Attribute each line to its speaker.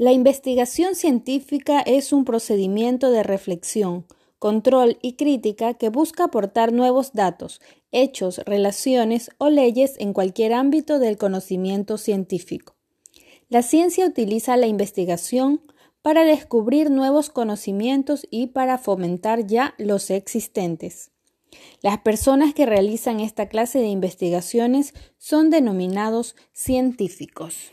Speaker 1: La investigación científica es un procedimiento de reflexión, control y crítica que busca aportar nuevos datos, hechos, relaciones o leyes en cualquier ámbito del conocimiento científico. La ciencia utiliza la investigación para descubrir nuevos conocimientos y para fomentar ya los existentes. Las personas que realizan esta clase de investigaciones son denominados científicos.